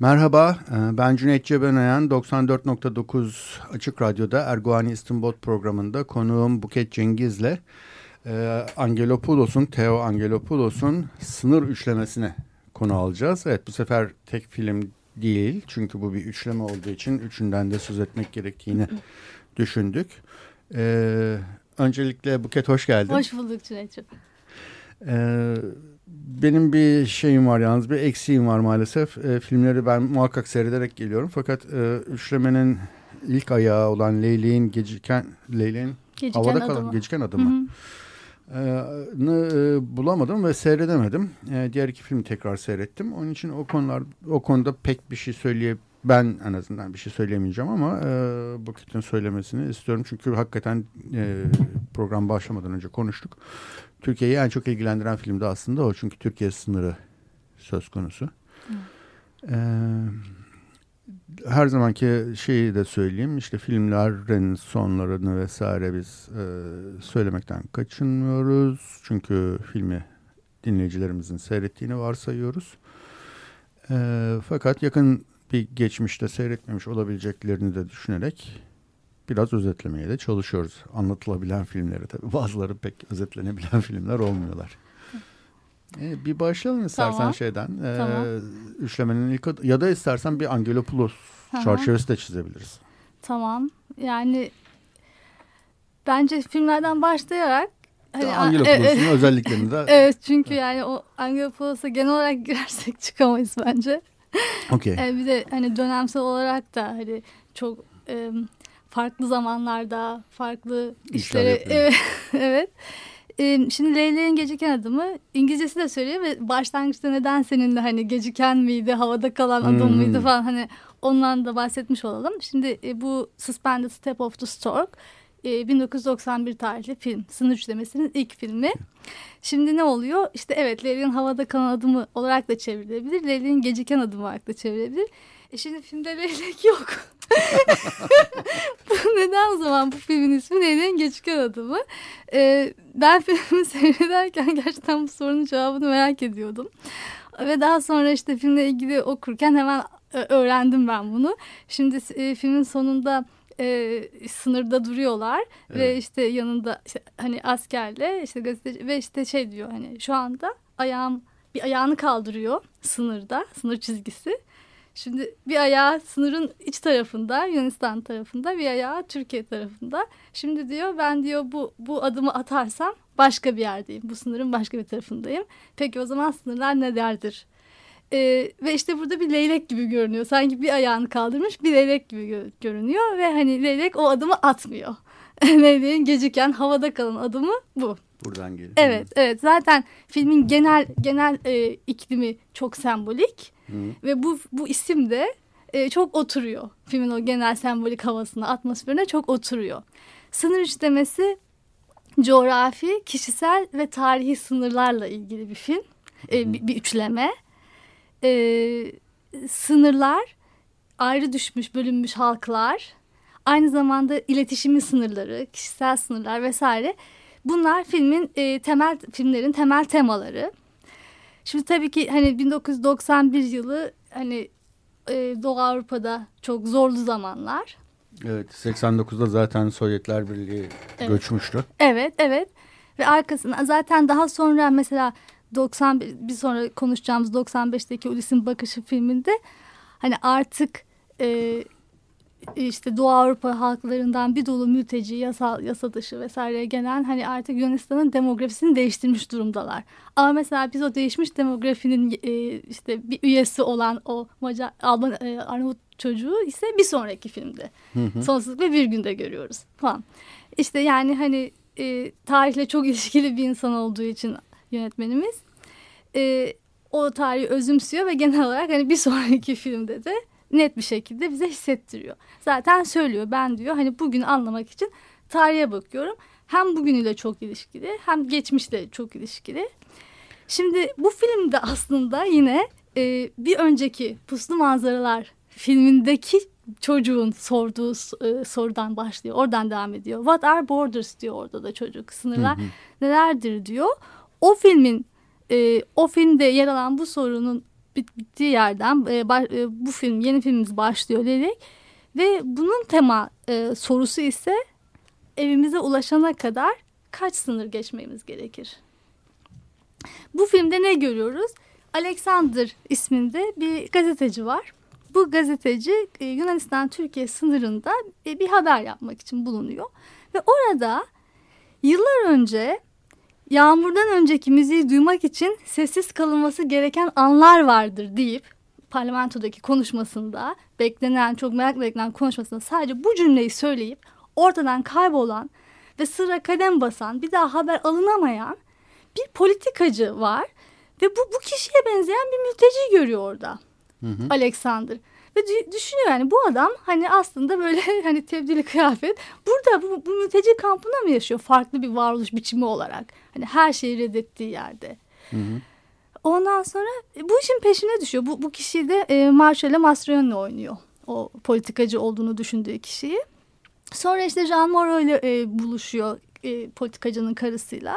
Merhaba, e, ben Cüneyt Cebenayan. 94.9 Açık Radyo'da Erguani İstinbot programında konuğum Buket Cengiz'le e, Angelopoulos'un, Theo Angelopoulos'un sınır üçlemesine konu alacağız. Evet bu sefer tek film değil çünkü bu bir üçleme olduğu için üçünden de söz etmek gerektiğini düşündük. Ee, öncelikle Buket hoş geldin. Hoş bulduk Cüneyt'ciğim. Benim bir şeyim var yalnız bir eksiğim var maalesef. Ee, filmleri ben muhakkak seyrederek geliyorum fakat e, üçlemenin ilk ayağı olan Leyli'nin geciken Leyli'nin havada adımı. kalan geciken adımı. Hı hı. E, bulamadım ve seyredemedim. E, diğer iki filmi tekrar seyrettim. Onun için o konular o konuda pek bir şey söyleye ben en azından bir şey söyleyemeyeceğim ama e, Buket'in söylemesini istiyorum. Çünkü hakikaten e, program başlamadan önce konuştuk. Türkiye'yi en çok ilgilendiren film de aslında o. Çünkü Türkiye sınırı söz konusu. Ee, her zamanki şeyi de söyleyeyim. İşte filmlerin sonlarını vesaire biz e, söylemekten kaçınmıyoruz. Çünkü filmi dinleyicilerimizin seyrettiğini varsayıyoruz. E, fakat yakın bir geçmişte seyretmemiş olabileceklerini de düşünerek biraz özetlemeye de çalışıyoruz. Anlatılabilen filmleri tabii. Bazıları pek özetlenebilen filmler olmuyorlar. Ee, bir başlayalım istersen tamam. şeyden. Ee, tamam. Üçlemenin ilk adı, ya da istersen bir Angelopoulos çerçevesi de çizebiliriz. Tamam. Yani bence filmlerden başlayarak Hani, Angelopoulos'un evet, özelliklerini de. Evet çünkü yani o Angelopoulos'a genel olarak girersek çıkamayız bence. Okay. Ee, bir de hani dönemsel olarak da hani çok e, farklı zamanlarda farklı işlere evet, şimdi Leyla'nın geciken adımı İngilizcesi de söylüyor ve başlangıçta neden seninle hani geciken miydi havada kalan adım hmm. mıydı falan hani ondan da bahsetmiş olalım. Şimdi e, bu Suspended Step of the Stork e, 1991 tarihli film. Sınır üçlemesinin ilk filmi. Şimdi ne oluyor? İşte evet Leyla'nın havada kalan adımı olarak da çevrilebilir. Leyla'nın geciken adımı olarak da çevrilebilir. E şimdi filmde leylek yok. Neden o zaman bu filmin ismi Leylek'in Geçiken Adımı? Ee, ben filmi seyrederken gerçekten bu sorunun cevabını merak ediyordum. Ve daha sonra işte filmle ilgili okurken hemen e, öğrendim ben bunu. Şimdi e, filmin sonunda e, sınırda duruyorlar evet. ve işte yanında işte, hani askerle işte gazeteci ve işte şey diyor hani şu anda ayağım bir ayağını kaldırıyor sınırda sınır çizgisi Şimdi bir ayağı sınırın iç tarafında Yunanistan tarafında bir ayağı Türkiye tarafında. Şimdi diyor ben diyor bu, bu adımı atarsam başka bir yerdeyim. Bu sınırın başka bir tarafındayım. Peki o zaman sınırlar ne derdir? Ee, ve işte burada bir leylek gibi görünüyor. Sanki bir ayağını kaldırmış bir leylek gibi gö görünüyor. Ve hani leylek o adımı atmıyor. Leyleğin geciken havada kalan adımı bu. Buradan geliyor. Evet, evet. Zaten filmin genel genel e, iklimi çok sembolik. Ve bu, bu isim de e, çok oturuyor. Filmin o genel sembolik havasına, atmosferine çok oturuyor. Sınır üçlemesi coğrafi, kişisel ve tarihi sınırlarla ilgili bir film. E, bir, bir üçleme. E, sınırlar, ayrı düşmüş, bölünmüş halklar, aynı zamanda iletişimin sınırları, kişisel sınırlar vesaire. Bunlar filmin e, temel filmlerin temel temaları. Şimdi tabii ki hani 1991 yılı hani e, Doğu Avrupa'da çok zorlu zamanlar. Evet 89'da zaten Sovyetler Birliği evet. göçmüştü. Evet evet ve arkasına zaten daha sonra mesela 90 bir sonra konuşacağımız 95'teki Ulis'in Bakışı filminde hani artık e, işte Doğu Avrupa halklarından bir dolu mülteci, yasal, yasa dışı vesaire gelen hani artık Yunanistan'ın demografisini değiştirmiş durumdalar. Ama mesela biz o değişmiş demografinin e, işte bir üyesi olan o Macar, Alban, e, Arnavut çocuğu ise bir sonraki filmde. Hı hı. Sonsuzluk ve bir günde görüyoruz falan. İşte yani hani e, tarihle çok ilişkili bir insan olduğu için yönetmenimiz e, o tarihi özümsüyor ve genel olarak hani bir sonraki filmde de net bir şekilde bize hissettiriyor. Zaten söylüyor ben diyor hani bugün anlamak için tarihe bakıyorum. Hem bugünüyle çok ilişkili hem geçmişle çok ilişkili. Şimdi bu filmde aslında yine e, bir önceki Puslu Manzaralar filmindeki çocuğun sorduğu e, sorudan başlıyor. Oradan devam ediyor. What are borders diyor orada da çocuk. Sınırlar nelerdir diyor. O filmin e, o filmde yer alan bu sorunun bittiği yerden e, baş, e, bu film yeni filmimiz başlıyor dedik. Ve bunun tema e, sorusu ise evimize ulaşana kadar kaç sınır geçmemiz gerekir? Bu filmde ne görüyoruz? Alexander isminde bir gazeteci var. Bu gazeteci e, Yunanistan-Türkiye sınırında e, bir haber yapmak için bulunuyor. Ve orada yıllar önce yağmurdan önceki müziği duymak için sessiz kalınması gereken anlar vardır deyip parlamentodaki konuşmasında beklenen çok merak beklenen konuşmasında sadece bu cümleyi söyleyip ortadan kaybolan ve sıra kadem basan bir daha haber alınamayan bir politikacı var ve bu, bu kişiye benzeyen bir mülteci görüyor orada. Hı hı. Alexander. Ve düşünüyor yani bu adam hani aslında böyle hani tebdili kıyafet burada bu, bu mülteci kampında mı yaşıyor farklı bir varoluş biçimi olarak. Hani her şeyi reddettiği yerde. Hı hı. Ondan sonra e, bu işin peşine düşüyor. Bu, bu kişi de e, Marcella Mastroianni oynuyor. O politikacı olduğunu düşündüğü kişiyi. Sonra işte Jean Moreau ile e, buluşuyor e, politikacının karısıyla.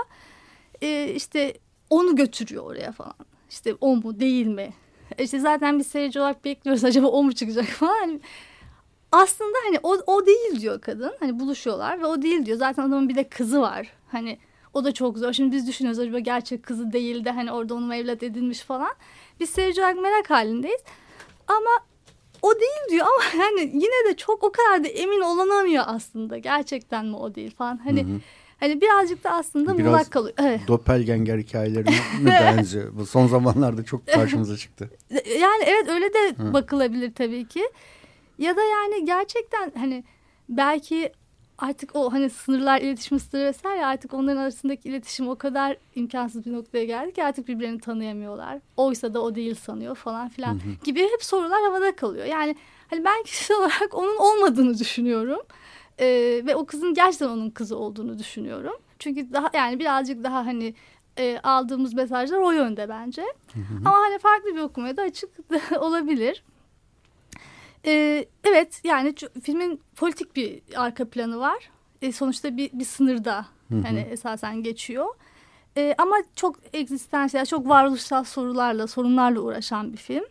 E, işte onu götürüyor oraya falan. İşte o mu değil mi? İşte zaten bir seyirci olarak bekliyoruz acaba o mu çıkacak falan. Hani aslında hani o, o değil diyor kadın. Hani buluşuyorlar ve o değil diyor. Zaten adamın bir de kızı var. Hani o da çok zor. Şimdi biz düşünüyoruz acaba gerçek kızı değil de hani orada onu evlat edinmiş falan. Biz seyirci olarak merak halindeyiz. Ama o değil diyor ama yani yine de çok o kadar da emin olanamıyor aslında. Gerçekten mi o değil falan. Hani hı hı. Hani birazcık da aslında Biraz muğlak kalıyor. Evet. Doppelganger hikayelerine benziyor? Bu son zamanlarda çok karşımıza çıktı. Yani evet öyle de Hı. bakılabilir tabii ki. Ya da yani gerçekten hani belki artık o hani sınırlar iletişim sınırı vesaire artık onların arasındaki iletişim o kadar imkansız bir noktaya geldi ki artık birbirlerini tanıyamıyorlar. Oysa da o değil sanıyor falan filan gibi hep sorular havada kalıyor. Yani hani ben kişisel olarak onun olmadığını düşünüyorum. Ee, ve o kızın gerçekten onun kızı olduğunu düşünüyorum. Çünkü daha yani birazcık daha hani e, aldığımız mesajlar o yönde bence. Hı hı. Ama hani farklı bir okumaya da açık olabilir. Ee, evet yani filmin politik bir arka planı var. E, sonuçta bir, bir sınırda hı hı. hani esasen geçiyor. E, ama çok egzistansiyel, çok varoluşsal sorularla, sorunlarla uğraşan bir film.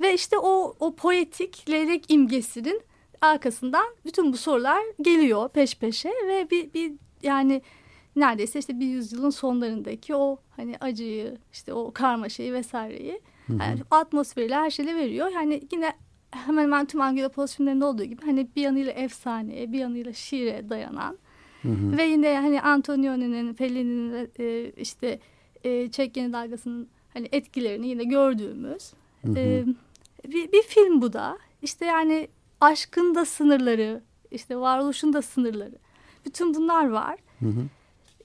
Ve işte o, o poetik leylek imgesinin arkasından bütün bu sorular geliyor peş peşe ve bir, bir yani neredeyse işte bir yüzyılın sonlarındaki o hani acıyı işte o karmaşayı vesaireyi hı hı. Yani atmosferiyle her şeyle veriyor. Yani yine hemen hemen tüm Angelopoulos filmlerinde olduğu gibi hani bir yanıyla efsaneye bir yanıyla şiire dayanan hı hı. ve yine hani Antonioni'nin Fellini'nin e, işte e, Çek Yeni Dalgası'nın hani etkilerini yine gördüğümüz hı hı. E, bir, bir film bu da. İşte yani aşkın da sınırları, işte varoluşun da sınırları. Bütün bunlar var. Hı hı.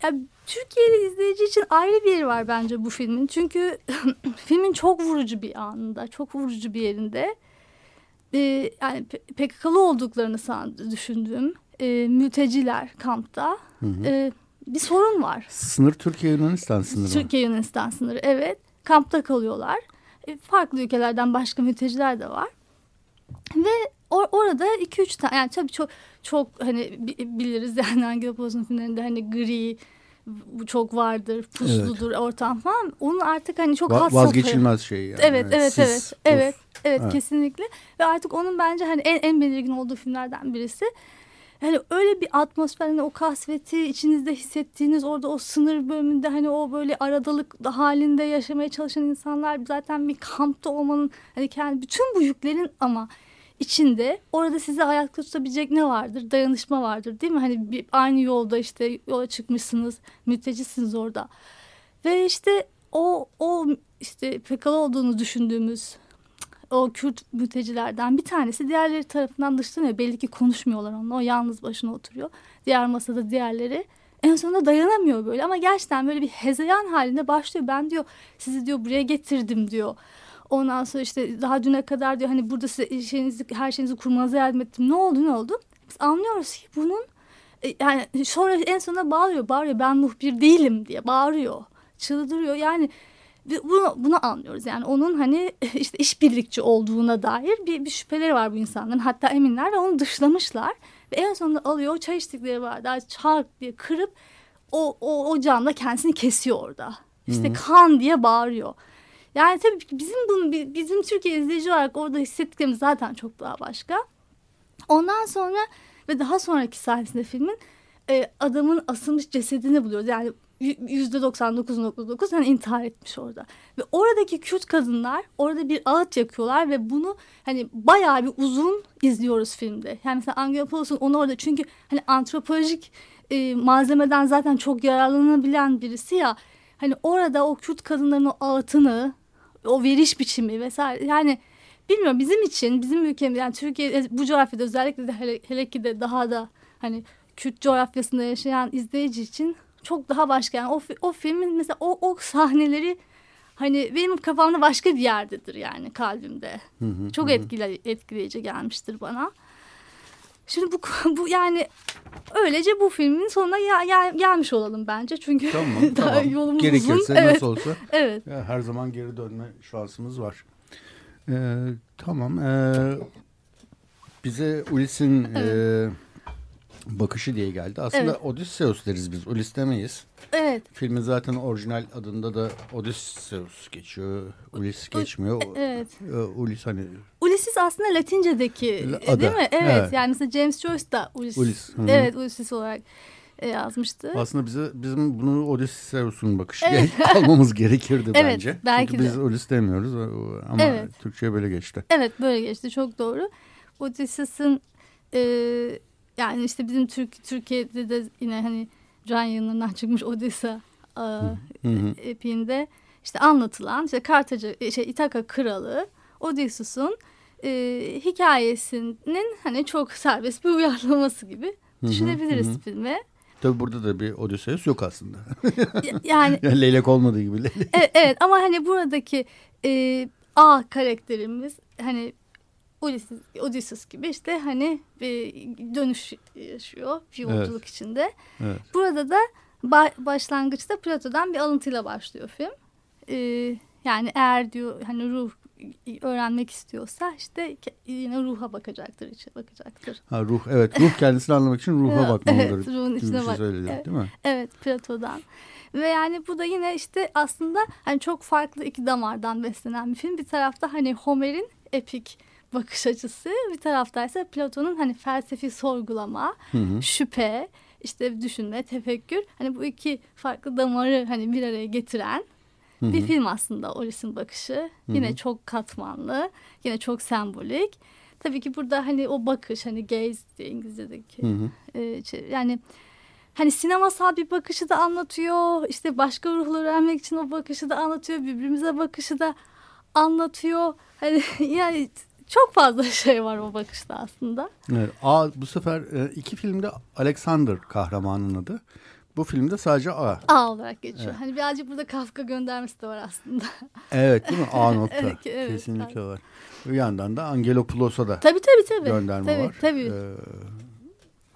Ya, Türkiye'li izleyici için ayrı bir yeri var bence bu filmin. Çünkü filmin çok vurucu bir anında, çok vurucu bir yerinde. Ee, yani PKK'lı olduklarını düşündüğüm e, mülteciler kampta hı hı. E, bir sorun var. Sınır Türkiye-Yunanistan sınırı. Türkiye-Yunanistan sınırı evet. Kampta kalıyorlar. E, farklı ülkelerden başka mülteciler de var. Ve or orada iki üç tane yani tabii çok çok hani biliriz yani hangi pozun filmlerinde hani gri bu çok vardır, pusludur evet. ortam falan. Onun artık hani çok Va vazgeçilmez şey yani. Evet, evet, evet, Siz, evet, evet, evet, kesinlikle. Ve artık onun bence hani en, en belirgin olduğu filmlerden birisi. Yani öyle bir atmosfer, hani o kasveti içinizde hissettiğiniz orada o sınır bölümünde hani o böyle aradalık halinde yaşamaya çalışan insanlar zaten bir kampta olmanın hani kendi bütün bu yüklerin ama içinde orada sizi ayakta tutabilecek ne vardır? Dayanışma vardır değil mi? Hani bir, aynı yolda işte yola çıkmışsınız, mültecisiniz orada. Ve işte o o işte PKK olduğunu düşündüğümüz o Kürt mültecilerden bir tanesi diğerleri tarafından dışlanıyor. Belli ki konuşmuyorlar onunla. O yalnız başına oturuyor. Diğer masada diğerleri en sonunda dayanamıyor böyle ama gerçekten böyle bir hezeyan halinde başlıyor. Ben diyor sizi diyor buraya getirdim diyor. Ondan sonra işte daha düne kadar diyor hani burada size şeyinizi, her şeyinizi kurmanıza yardım ettim. Ne oldu ne oldu? Biz anlıyoruz ki bunun e, yani sonra en sonunda bağırıyor bağırıyor ben muhbir değilim diye bağırıyor. Çıldırıyor yani bunu, bunu anlıyoruz yani onun hani işte işbirlikçi olduğuna dair bir, bir şüpheleri var bu insanların hatta eminler ve onu dışlamışlar ve en sonunda alıyor çay içtikleri bardağı çark diye kırıp o, o, o canla kendisini kesiyor orada işte Hı -hı. kan diye bağırıyor Yani tabii ki bizim bunu bizim Türkiye izleyici olarak orada hissettiklerimiz zaten çok daha başka. Ondan sonra ve daha sonraki sahnesinde filmin e, adamın asılmış cesedini buluyoruz. Yani yüzde 99.9 hani intihar etmiş orada. Ve oradaki Kürt kadınlar orada bir ağıt yakıyorlar ve bunu hani bayağı bir uzun izliyoruz filmde. Yani mesela Angelopoulos onu orada çünkü hani antropolojik e, malzemeden zaten çok yararlanabilen birisi ya. Hani orada o Kürt kadınların o ağıtını, o veriş biçimi vesaire yani bilmiyorum bizim için bizim ülkemiz yani Türkiye bu coğrafyada özellikle de hele, hele ki de daha da hani Kürt coğrafyasında yaşayan izleyici için çok daha başka. Yani o, o filmin mesela o, o sahneleri hani benim kafamda başka bir yerdedir yani kalbimde. Hı hı, çok hı. Etkile, etkileyici gelmiştir bana. Şimdi bu bu yani öylece bu filmin sonuna ya, ya, gelmiş olalım bence. Çünkü tamam, daha tamam. yolumuz Gerekirse uzun. Evet. nasıl olsa evet. Ya, her zaman geri dönme şansımız var. Ee, tamam. Ee, bize Ulis'in evet. e, bakışı diye geldi. Aslında evet. Odysseus deriz biz. Ulis demeyiz. Evet. Filmin zaten orijinal adında da Odysseus geçiyor. Ulis geçmiyor. Evet. E, Ulis hani... Ulysses aslında Latince'deki Ada. değil mi? Evet. evet. Yani mesela James Joyce da Ulis. Ulis. Evet Ulysses olarak e, yazmıştı. Aslında bize bizim bunu Odysseus'un bakışı evet. almamız gerekirdi evet, bence. Belki Çünkü de. biz Ulis demiyoruz ama evet. Türkçe'ye böyle geçti. Evet böyle geçti çok doğru. Odysseus'un e, yani işte bizim Türk Türkiye'de de yine hani can yanından çıkmış Odessa e, epiğinde işte anlatılan işte Kartaca şey İtaka kralı Odysseus'un e, hikayesinin hani çok serbest bir uyarlaması gibi düşünebiliriz hı hı. filme. Tabi burada da bir Odysseus yok aslında. yani, yani leylek olmadığı gibi. evet, evet ama hani buradaki e, A karakterimiz hani Ulysses, Odysseus gibi işte hani bir dönüş yaşıyor bir yolculuk evet. içinde. Evet. Burada da ba başlangıçta Plato'dan bir alıntıyla başlıyor film. Ee, yani eğer diyor hani ruh öğrenmek istiyorsa işte yine ruha bakacaktır, içe bakacaktır. Ha ruh evet ruh kendisini anlamak için ruha bakmalıdır. evet ruhun içine şey bak. Evet, değil mi? Evet Plato'dan. Ve yani bu da yine işte aslında hani çok farklı iki damardan beslenen bir film. Bir tarafta hani Homer'in epik bakış açısı. Bir taraftaysa Platon'un hani felsefi sorgulama, hı hı. şüphe, işte düşünme, tefekkür. Hani bu iki farklı damarı hani bir araya getiren hı hı. bir film aslında Oris'in bakışı. Hı hı. Yine çok katmanlı, yine çok sembolik. Tabii ki burada hani o bakış hani gaze diye İngilizce'deki hı hı. E, şey, yani hani sinemasal bir bakışı da anlatıyor. İşte başka ruhları öğrenmek için o bakışı da anlatıyor. Birbirimize bakışı da anlatıyor. Hani yani çok fazla şey var o bakışta aslında. Evet, A, bu sefer e, iki filmde Alexander kahramanın adı. Bu filmde sadece A. A olarak geçiyor. Evet. Hani birazcık burada Kafka göndermesi de var aslında. Evet değil mi? A nokta. evet, evet, Kesinlikle tabii. var. Bir yandan da Angelopoulos'a da tabii, tabii, tabii. gönderme tabii, var. Tabii. Ee,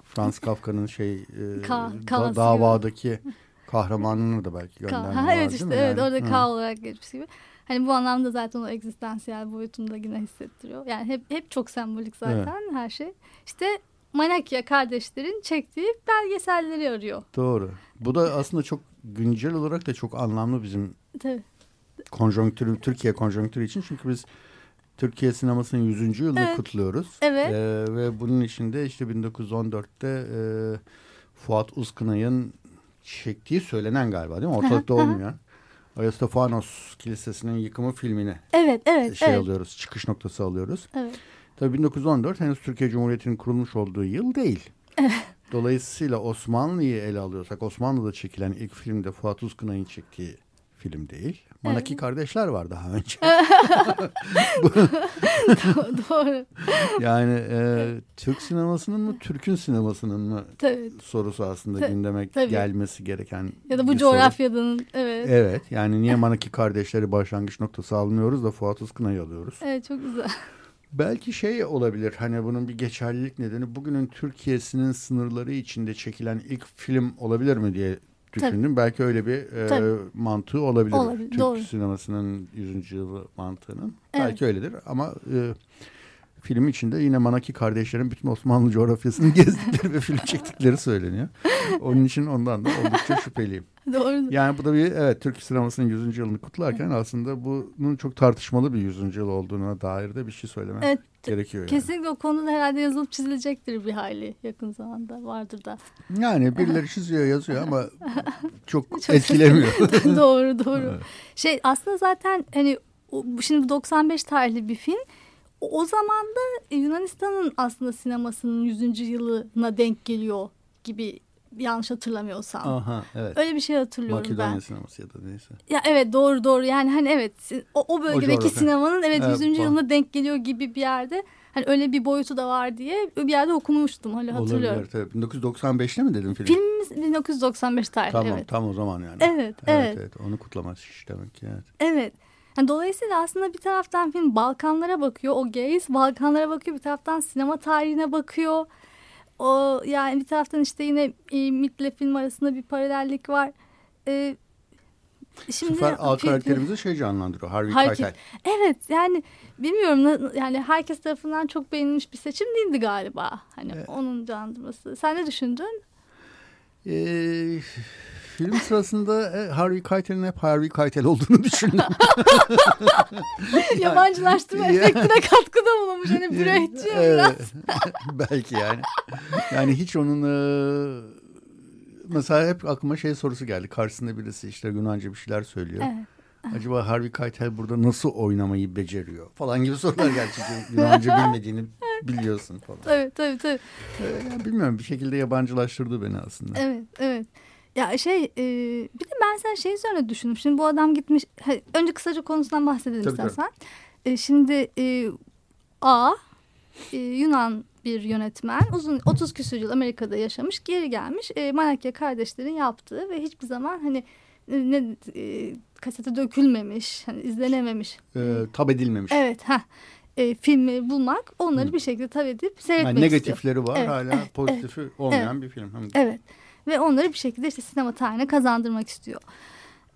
Frans Kafka'nın şey e, Ka da, davadaki kahramanını da belki gönderme Ka var Evet işte evet yani, orada K olarak geçmiş gibi. Hani bu anlamda zaten o egzistansiyel boyutunu da yine hissettiriyor. Yani hep hep çok sembolik zaten evet. her şey. İşte Manakya kardeşlerin çektiği belgeselleri arıyor. Doğru. Bu da aslında çok güncel olarak da çok anlamlı bizim Tabii. konjonktürü, Türkiye konjonktürü için. Çünkü biz Türkiye sinemasının 100. yılını evet. kutluyoruz. Evet. Ee, ve bunun içinde işte 1914'te e, Fuat Uzkınay'ın çektiği söylenen galiba değil mi? Ortalıkta olmuyor. Aristofanos Kilisesi'nin yıkımı filmini evet, evet, şey evet. alıyoruz, çıkış noktası alıyoruz. Evet. Tabii 1914 henüz Türkiye Cumhuriyeti'nin kurulmuş olduğu yıl değil. Evet. Dolayısıyla Osmanlı'yı ele alıyorsak Osmanlı'da çekilen ilk filmde Fuat Uzkınay'ın çektiği film değil. Manaki evet. kardeşler var daha önce. Doğru. Yani e, Türk sinemasının mı Türk'ün sinemasının mı Tabii. sorusu aslında Tabii. gündeme Tabii. gelmesi gereken Ya da bu coğrafyadan evet. Evet yani niye Manaki kardeşleri başlangıç noktası almıyoruz da Fuat Uzkınay'ı alıyoruz. Evet çok güzel. Belki şey olabilir hani bunun bir geçerlilik nedeni bugünün Türkiye'sinin sınırları içinde çekilen ilk film olabilir mi diye düşündüm. Tabii. Belki öyle bir e, mantığı olabilir. olabilir. Türk doğru. sinemasının 100. yılı mantığının. Evet. Belki öyledir ama e, film içinde yine Manaki kardeşlerin bütün Osmanlı coğrafyasını gezdikleri ve film çektikleri söyleniyor. Onun için ondan da oldukça şüpheliyim. Doğru. Yani bu da bir evet Türk sinemasının 100. yılını kutlarken aslında bunun çok tartışmalı bir 100. yıl olduğuna dair de bir şey söylemek evet, gerekiyor. Yani. Kesinlikle o konuda herhalde yazılıp çizilecektir bir hayli yakın zamanda vardır da. Yani birileri çiziyor yazıyor ama çok, çok etkilemiyor. doğru doğru. Evet. Şey aslında zaten hani şimdi 95 tarihli bir film. O zaman da Yunanistan'ın aslında sinemasının 100. yılına denk geliyor gibi yanlış hatırlamıyorsam. Aha, evet. Öyle bir şey hatırlıyorum Makedonya ben. sineması ya da neyse. Ya evet doğru doğru yani hani evet o, o bölgedeki o sinemanın evet, evet 100. yılına denk geliyor gibi bir yerde hani öyle bir boyutu da var diye bir yerde okumuştum hani hatırlıyorum. Olabilir tabii. 1995'te mi dedim film? Filmimiz 1995 tarihli tamam, evet. Tam o zaman yani. Evet evet. Evet, evet. onu kutlamak demek ki evet. Evet. Yani dolayısıyla aslında bir taraftan film Balkanlara bakıyor. O gaze Balkanlara bakıyor. Bir taraftan sinema tarihine bakıyor. O yani bir taraftan işte yine e, MIT ile film arasında bir paralellik var. E, şimdi Bu sefer A karakterimizi şey canlandırıyor. Harvey Harvey Keitel. Evet yani bilmiyorum yani herkes tarafından çok beğenilmiş bir seçim değildi galiba. Hani evet. onun canlandırması. Sen ne düşündün? Eee film sırasında e, Harvey Keitel'in hep Harvey Keitel olduğunu düşündüm. Yabancılaştırma yani, efektine katkıda bulunmuş. Hani Brecht'ci biraz. Belki yani. Yani hiç onun e, mesela hep aklıma şey sorusu geldi. Karşısında birisi işte Yunanca bir şeyler söylüyor. Evet. Acaba Harvey Keitel burada nasıl oynamayı beceriyor falan gibi sorular. Çünkü Yunanca bilmediğini biliyorsun falan. Tabii tabii tabii. Ee, bilmiyorum bir şekilde yabancılaştırdı beni aslında. Evet evet. Ya şey e, bir de ben sen şey üzerine düşündüm. Şimdi bu adam gitmiş. Önce kısaca konusundan bahsedelim tabii, istersen. Tabii. E, şimdi e, A e, Yunan bir yönetmen. Uzun 30 küsur yıl Amerika'da yaşamış. Geri gelmiş. E, Manakya kardeşlerin yaptığı ve hiçbir zaman hani ne e, kasete dökülmemiş, hani izlenememiş. E, tab edilmemiş. Evet. ha e, filmi bulmak, onları Hı. bir şekilde tab edip seyretmek yani negatifleri istiyor. var, evet, hala evet, pozitifi evet, olmayan evet, bir film. Evet ve onları bir şekilde işte sinema tarihine kazandırmak istiyor.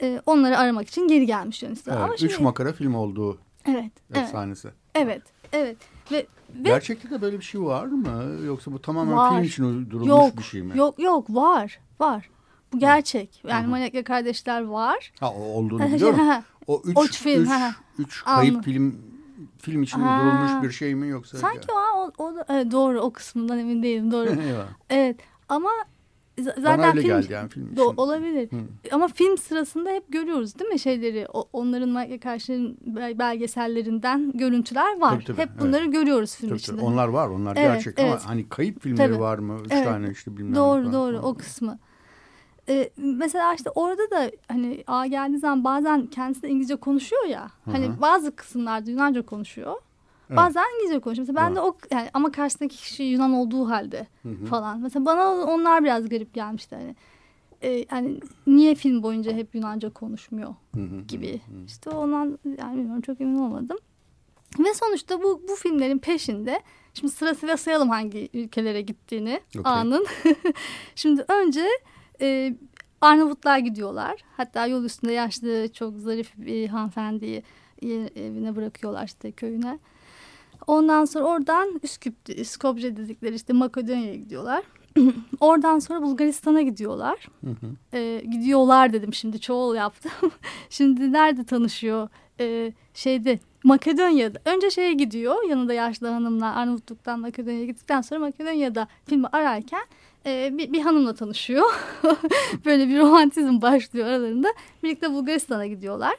Ee, onları aramak için geri gelmiş Yunanistan. Evet, Ama üç şimdi... makara film olduğu evet, efsanesi. Evet, evet. Ve, ve... Gerçekte de böyle bir şey var mı? Yoksa bu tamamen var. film için uydurulmuş yok, bir şey mi? Yok yok var var. Bu gerçek. Yani Hı-hı. Manyakya Kardeşler var. Ha o olduğunu biliyorum. o üç, o üç, film, üç, üç kayıp Anladım. film film için ha. uydurulmuş bir şey mi yoksa? Sanki o, o, o evet, doğru o kısmından emin değilim doğru. evet ama zaten Bana öyle film, geldi yani film için. olabilir. Hı. Ama film sırasında hep görüyoruz değil mi şeyleri? O, onların karşı belgesellerinden görüntüler var. Tabii, tabii, hep bunları evet. görüyoruz film tabii, içinde. Tabii. Onlar var, onlar evet, gerçek evet. ama hani kayıp filmleri tabii. var mı? Üç evet. tane işte bilmem Doğru falan. doğru o kısmı. Ee, mesela işte orada da hani A geldiği zaman bazen kendisi de İngilizce konuşuyor ya. Hı -hı. Hani bazı kısımlarda Yunanca konuşuyor. Evet. Bazen İngilizce konuşuyor. Mesela ben de o yani ama karşısındaki kişi Yunan olduğu halde hı hı. falan. Mesela bana onlar biraz garip gelmişti. Hani e, yani niye film boyunca hep Yunanca konuşmuyor hı hı, gibi. Hı. İşte ondan yani bilmiyorum çok emin olmadım. Ve sonuçta bu bu filmlerin peşinde şimdi sırasıyla sayalım hangi ülkelere gittiğini okay. A'nın. şimdi önce e, Arnavutlar gidiyorlar. Hatta yol üstünde yaşlı çok zarif bir hanımefendiyi evine bırakıyorlar işte köyüne. Ondan sonra oradan Üsküp, Skopje dedikleri işte Makedonya'ya gidiyorlar. Oradan sonra Bulgaristan'a gidiyorlar. Hı hı. Ee, gidiyorlar dedim şimdi çoğul yaptım. şimdi nerede tanışıyor? Ee, şeyde Makedonya'da. Önce şeye gidiyor yanında yaşlı hanımla Arnavutluk'tan Makedonya'ya gittikten sonra Makedonya'da filmi ararken e, bir, bir hanımla tanışıyor. Böyle bir romantizm başlıyor aralarında. Birlikte Bulgaristan'a gidiyorlar.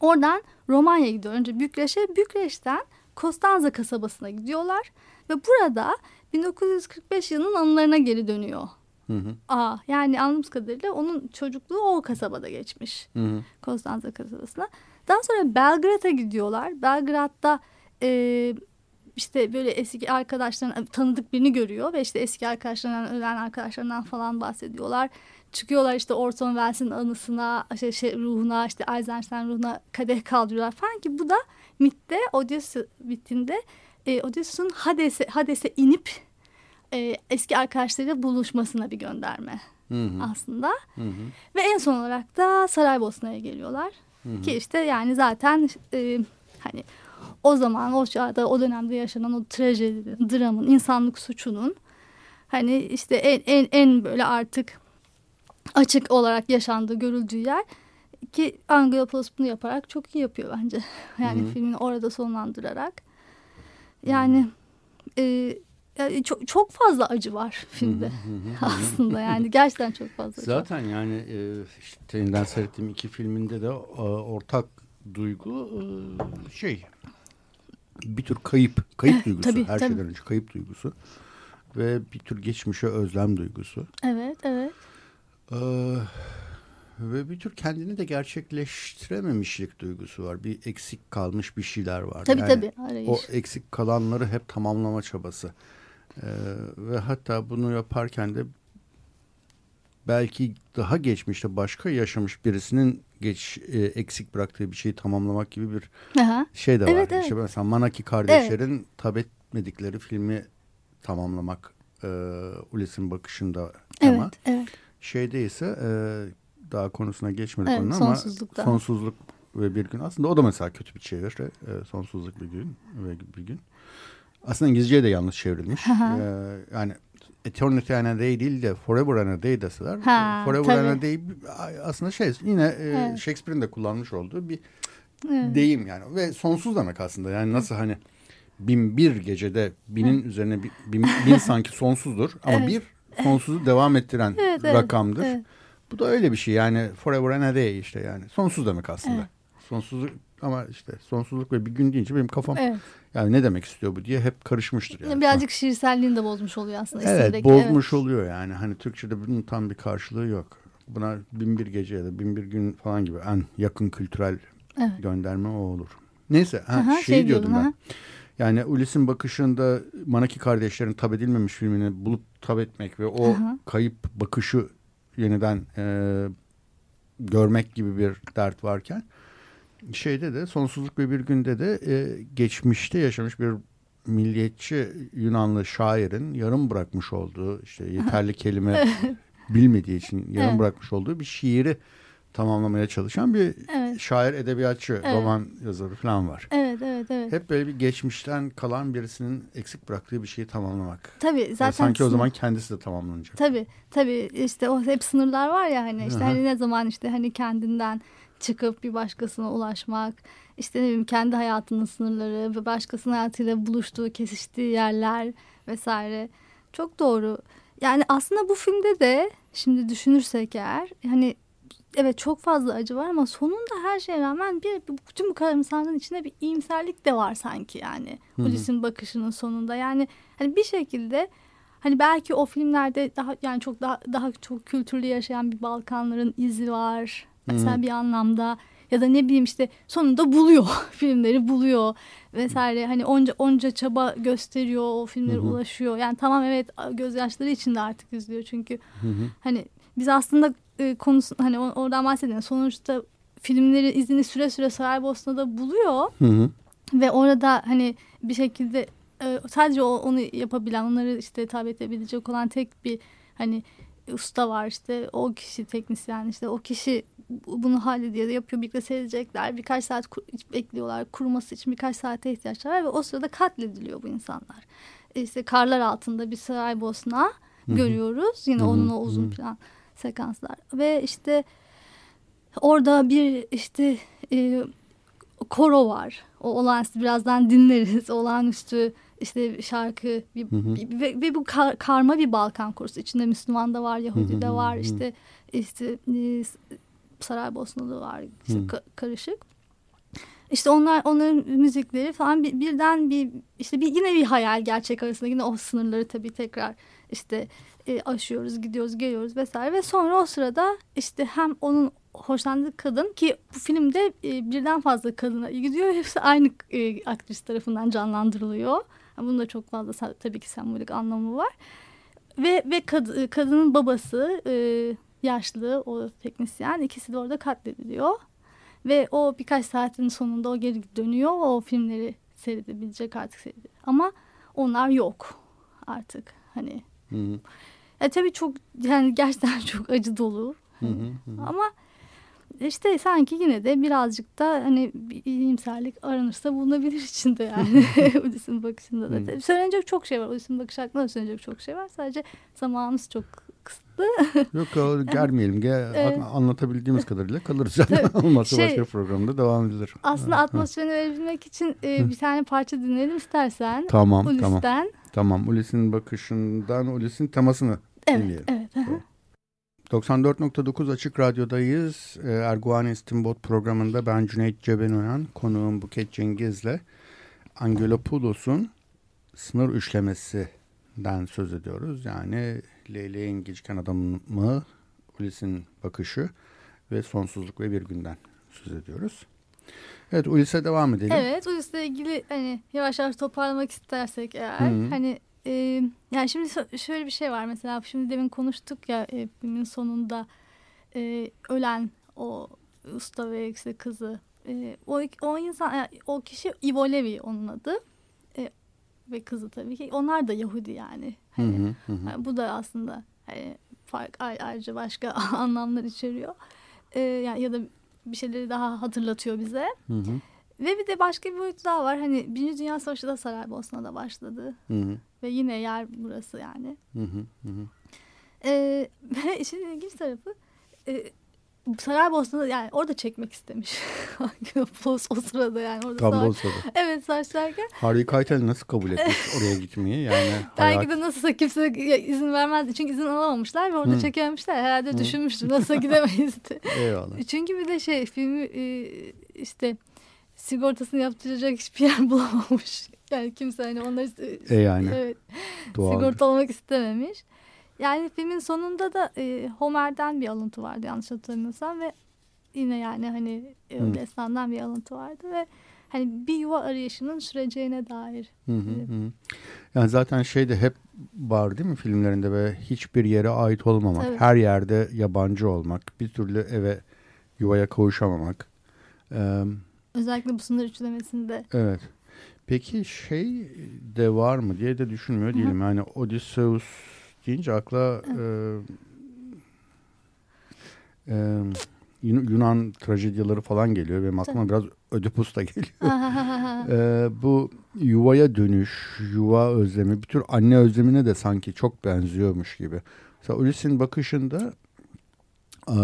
Oradan Romanya'ya gidiyor. Önce Bükreş'e. Bükreş'ten Kostanza kasabasına gidiyorlar ve burada 1945 yılının anılarına geri dönüyor. Hı hı. Aa, yani anladığımız kadarıyla onun çocukluğu o kasabada geçmiş. Hı hı. Kostanza kasabasına. Daha sonra Belgrad'a gidiyorlar. Belgrad'da e, işte böyle eski arkadaşların tanıdık birini görüyor ve işte eski arkadaşlarından ölen arkadaşlarından falan bahsediyorlar. Çıkıyorlar işte Orson Welles'in anısına, şey, şey, ruhuna, işte Eisenstein ruhuna kadeh kaldırıyorlar falan ki bu da MIT'te Odysseus bittiğinde e, Odysseus'un Hades'e Hades'e inip e, eski arkadaşlarıyla buluşmasına bir gönderme hı hı. aslında. Hı hı. Ve en son olarak da Saraybosna'ya geliyorlar. Hı hı. Ki işte yani zaten e, hani o zaman o çağda o dönemde yaşanan o trajedinin, dramın, insanlık suçunun hani işte en en, en böyle artık açık olarak yaşandığı görüldüğü yer ki Angelopoulos bunu yaparak çok iyi yapıyor bence. Yani Hı-hı. filmini orada sonlandırarak. Yani e, yani çok çok fazla acı var filmde aslında yani gerçekten çok fazla. Zaten acı. yani e, işte yeniden seyrettiğim iki filminde de e, ortak duygu e, şey bir tür kayıp kayıp duygusu tabii, her tabii. şeyden önce kayıp duygusu ve bir tür geçmişe özlem duygusu. Evet evet. Ee, ve bir tür kendini de gerçekleştirememişlik duygusu var. Bir eksik kalmış bir şeyler var. Tabii yani tabii. Arayış. O eksik kalanları hep tamamlama çabası. Ee, ve hatta bunu yaparken de belki daha geçmişte başka yaşamış birisinin geç e, eksik bıraktığı bir şeyi tamamlamak gibi bir Aha. şey de var. Evet, evet. İşte mesela Manaki kardeşlerin evet. tab etmedikleri filmi tamamlamak e, Ulis'in bakışında. Evet, evet. Şeyde ise e, daha konusuna geçmedik evet, onun ama sonsuzluk ve bir gün aslında o da mesela kötü bir çeviri. E, sonsuzluk bir gün ve bir gün. Aslında İngilizceye de yanlış çevrilmiş. ee, yani Eternity and a Day değil de Forever and a Day deseler. Ha, Forever tabii. and a Day aslında şey yine e, evet. Shakespeare'in de kullanmış olduğu bir evet. deyim yani. Ve sonsuz demek aslında. Yani nasıl hani bin bir gecede binin evet. üzerine bin, bin sanki sonsuzdur ama evet. bir sonsuzu devam ettiren evet, rakamdır. Evet. Bu da öyle bir şey yani forever and a day işte yani sonsuz demek aslında. Evet. Sonsuzluk ama işte sonsuzluk ve bir gün deyince benim kafam evet. yani ne demek istiyor bu diye hep karışmıştır. Yani. Birazcık şiirselliğini de bozmuş oluyor aslında. Evet bozmuş evet. oluyor yani hani Türkçe'de bunun tam bir karşılığı yok. Buna bin bir gece ya da bin bir gün falan gibi en yakın kültürel evet. gönderme o olur. Neyse ha, Aha, şey, şey diyordum ben. Ha. Yani Ulis'in bakışında Manaki kardeşlerin tab edilmemiş filmini bulup tab etmek ve o Aha. kayıp bakışı yeniden e, görmek gibi bir dert varken şeyde de sonsuzluk ve bir günde de e, geçmişte yaşamış bir milliyetçi Yunanlı şairin yarım bırakmış olduğu işte yeterli kelime bilmediği için yarım bırakmış olduğu bir şiiri tamamlamaya çalışan bir evet. şair, edebiyatçı, evet. roman yazarı falan var. Evet, evet, evet. Hep böyle bir geçmişten kalan birisinin eksik bıraktığı bir şeyi tamamlamak. Tabii zaten. sanki o zaman kendisi de tamamlanacak. Tabii, tabii işte o hep sınırlar var ya hani işte Aha. hani ne zaman işte hani kendinden çıkıp bir başkasına ulaşmak, işte ne bileyim kendi hayatının sınırları ve başkasının hayatıyla buluştuğu, kesiştiği yerler vesaire. Çok doğru. Yani aslında bu filmde de şimdi düşünürsek eğer hani evet çok fazla acı var ama sonunda her şeye rağmen bir bütün bu karamsarlığın içinde bir iyimserlik de var sanki yani. Polisin bakışının sonunda. Yani hani bir şekilde hani belki o filmlerde daha yani çok daha daha çok kültürlü yaşayan bir Balkanların izi var. Mesela bir anlamda ya da ne bileyim işte sonunda buluyor filmleri buluyor vesaire. Hani onca onca çaba gösteriyor o filmlere ulaşıyor. Yani tamam evet gözyaşları içinde artık izliyor çünkü hani biz aslında e, konusu hani oradan bahsedelim. Sonuçta filmleri izini süre süre Saraybosna'da buluyor. Hı hı. Ve orada hani bir şekilde e, sadece o, onu yapabilen, onları işte tabi edebilecek olan tek bir hani usta var işte. O kişi teknisyen işte. O kişi bunu hallediyor yapıyor birlikte seyredecekler. Birkaç saat bekliyorlar. Kuruması için birkaç saate ihtiyaçları var ve o sırada katlediliyor bu insanlar. İşte karlar altında bir Saraybosna görüyoruz. Yine onun o uzun plan sekanslar ve işte orada bir işte e, koro var. O olağanüstü birazdan dinleriz. Olağanüstü işte şarkı bir, hı hı. Bir, ve, ve bu kar, karma bir Balkan korosu. İçinde Müslüman da var, Yahudi de var. İşte işte e, Saraybosnalı var. İşte ka, karışık. İşte onlar onların müzikleri falan bir, birden bir işte bir yine bir hayal gerçek arasında yine o sınırları tabii tekrar işte e, aşıyoruz, gidiyoruz, geliyoruz vesaire ve sonra o sırada işte hem onun hoşlandığı kadın ki bu filmde e, birden fazla kadına gidiyor. Hepsi aynı e, aktris tarafından canlandırılıyor. Yani bunun da çok fazla tabii ki sembolik anlamı var. Ve ve kad, e, kadının babası yaşlı o teknisyen ikisi de orada katlediliyor. Ve o birkaç saatin sonunda o geri dönüyor. O filmleri seyredebilecek artık seyrediyor. Ama onlar yok artık. Hani Hı -hı. E, tabii çok yani gerçekten çok acı dolu. Hı hı hı. Ama işte sanki yine de birazcık da hani bir iyimserlik aranırsa bulunabilir içinde yani Ulis'in bakışında da. Hmm. Söylenecek çok şey var. Ulis'in bakış hakkında söylenecek çok şey var. Sadece zamanımız çok kısıtlı. Yok germeyelim. Gel, evet. Anlatabildiğimiz kadarıyla kalırız. Olmazsa şey, başka programda devam edilir. Aslında atmosferini verebilmek için e, bir tane parça dinleyelim istersen. Tamam Ulis'ten. tamam. Tamam Ulis'in bakışından Ulis'in temasını evet, dinleyelim. Evet. Tamam. 94.9 Açık Radyo'dayız. E, Erguvan İstinbot programında ben Cüneyt Cebenoyan, konuğum Buket Cengiz'le Angelopoulos'un sınır üçlemesinden söz ediyoruz. Yani Leyleğin geciken adamı, Ulis'in bakışı ve sonsuzluk ve bir günden söz ediyoruz. Evet Ulis'e devam edelim. Evet Ulis'le ilgili hani yavaş yavaş toparlamak istersek eğer Hı-hı. hani e, yani şimdi şöyle bir şey var mesela şimdi demin konuştuk ya e, filmin sonunda e, ölen o usta ve işte kızı e, o, o insan yani o kişi Ivo Levi onun adı ve kızı tabii ki onlar da Yahudi yani, hani, hı hı hı. bu da aslında hani fark ayrıca başka anlamlar içeriyor e, yani ya da bir şeyleri daha hatırlatıyor bize. Hı hı. Ve bir de başka bir boyutu daha var. Hani Birinci Dünya Savaşı da Saraybosna'da başladı. Hı hı. Ve yine yer burası yani. Hı hı hı. Ee, ve işin ilginç tarafı e, Saraybosna'da yani orada çekmek istemiş. o sırada yani orada Tam savaş. Evet savaşlarken. Harvey Keitel nasıl kabul etmiş oraya gitmeyi? Yani hayat... Belki de nasılsa kimse izin vermezdi. Çünkü izin alamamışlar ve orada Hı. çekememişler. Herhalde Hı. nasıl gidemeyiz Eyvallah. Çünkü bir de şey filmi e, işte sigortasını yaptıracak hiçbir yer bulamamış. Yani kimse hani onları e yani. evet, sigortalamak istememiş. Yani filmin sonunda da e, Homer'den bir alıntı vardı yanlış hatırlamıyorsam ve yine yani hani hmm. destandan bir alıntı vardı ve hani bir yuva arayışının süreceğine dair. Hı hı hı. Yani zaten şey de hep var değil mi filmlerinde ve hiçbir yere ait olmamak, evet. her yerde yabancı olmak, bir türlü eve yuvaya kavuşamamak. Ee, Özellikle bu sınır üçlemesinde. Evet. Peki şey de var mı diye de düşünmüyor değilim. Hı hı. Yani Odysseus deyince akla e, e, Yunan trajedyaları falan geliyor. Benim aklıma biraz Ödipus da geliyor. e, bu yuvaya dönüş, yuva özlemi, bir tür anne özlemine de sanki çok benziyormuş gibi. Mesela Ulysses'in bakışında e,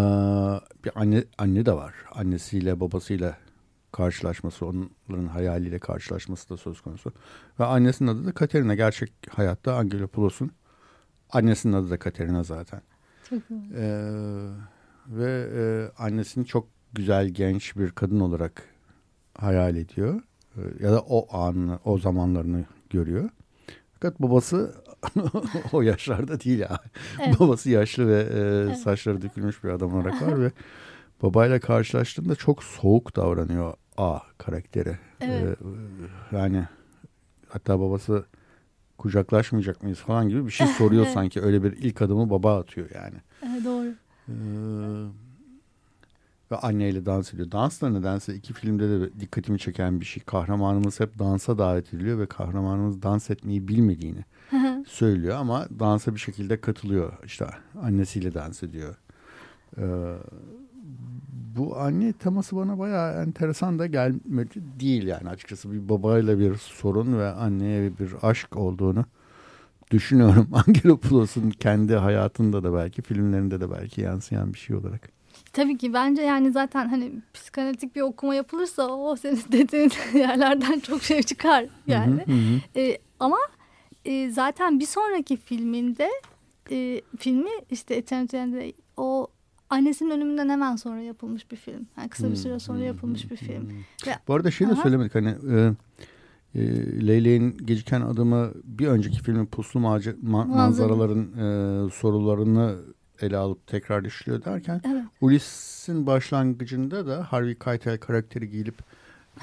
bir anne anne de var. Annesiyle babasıyla karşılaşması, onların hayaliyle karşılaşması da söz konusu. Ve annesinin adı da Katerina. Gerçek hayatta Angelopoulos'un Annesinin adı da Katerina zaten. Çok ee, ve e, annesini çok güzel genç bir kadın olarak hayal ediyor. Ee, ya da o an, o zamanlarını görüyor. Fakat babası o yaşlarda değil ya. Evet. Babası yaşlı ve e, evet. saçları dökülmüş bir adam olarak var ve babayla karşılaştığında çok soğuk davranıyor A karakteri. Evet. Ee, yani hatta babası kucaklaşmayacak mıyız falan gibi bir şey soruyor sanki. Öyle bir ilk adımı baba atıyor yani. Evet, doğru. Ee, ve anneyle dans ediyor. Dans da nedense iki filmde de dikkatimi çeken bir şey. Kahramanımız hep dansa davet ediliyor ve kahramanımız dans etmeyi bilmediğini söylüyor ama dansa bir şekilde katılıyor. İşte annesiyle dans ediyor. Ee, bu anne teması bana bayağı enteresan da gelmedi değil yani açıkçası bir babayla bir sorun ve anneye bir aşk olduğunu düşünüyorum. Angelopoulos'un kendi hayatında da belki filmlerinde de belki yansıyan bir şey olarak. Tabii ki bence yani zaten hani psikanalitik bir okuma yapılırsa o senin dediğin yerlerden çok şey çıkar yani. Hı hı hı. E, ama e, zaten bir sonraki filminde e, filmi işte Eternity'de o annesinin ölümünden hemen sonra yapılmış bir film. Yani kısa bir süre sonra hmm, yapılmış bir hmm, film. Hmm. Ve, Bu arada şey de aha. söylemedik hani e, e, Leyla'nın geciken adımı bir önceki filmin Puslu ma, Manzaraların e, sorularını ele alıp tekrar işliyor derken evet. Ulysses'in başlangıcında da Harvey Keitel karakteri giyilip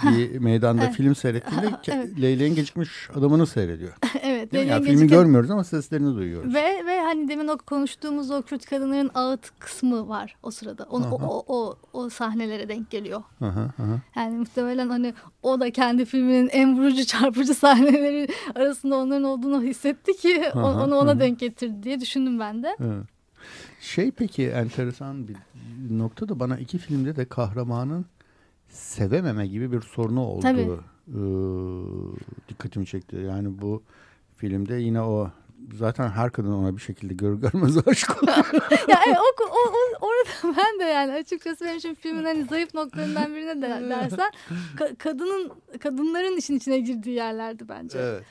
bir meydanda evet. film seyrettiğinde evet. Leyla'nın gecikmiş adamını seyrediyor. evet. Değil yani filmi görmüyoruz ama seslerini duyuyoruz. Ve ve hani demin o konuştuğumuz o Kürt kadınların ağıt kısmı var o sırada. Onu, o, o, o, o sahnelere denk geliyor. Aha, aha. Yani muhtemelen hani o da kendi filminin en vurucu çarpıcı sahneleri arasında onların olduğunu hissetti ki aha, onu ona aha. denk getirdi diye düşündüm ben de. Evet. Şey peki enteresan bir nokta da bana iki filmde de kahramanın sevememe gibi bir sorunu olduğu e, dikkatimi çekti. Yani bu filmde yine o zaten her kadın ona bir şekilde gör görmez aşık oluyor. ya evet, o, o, o, orada ben de yani açıkçası benim için filmin hani zayıf noktalarından birine de dersen ka, kadının kadınların işin içine girdiği yerlerdi bence. Evet.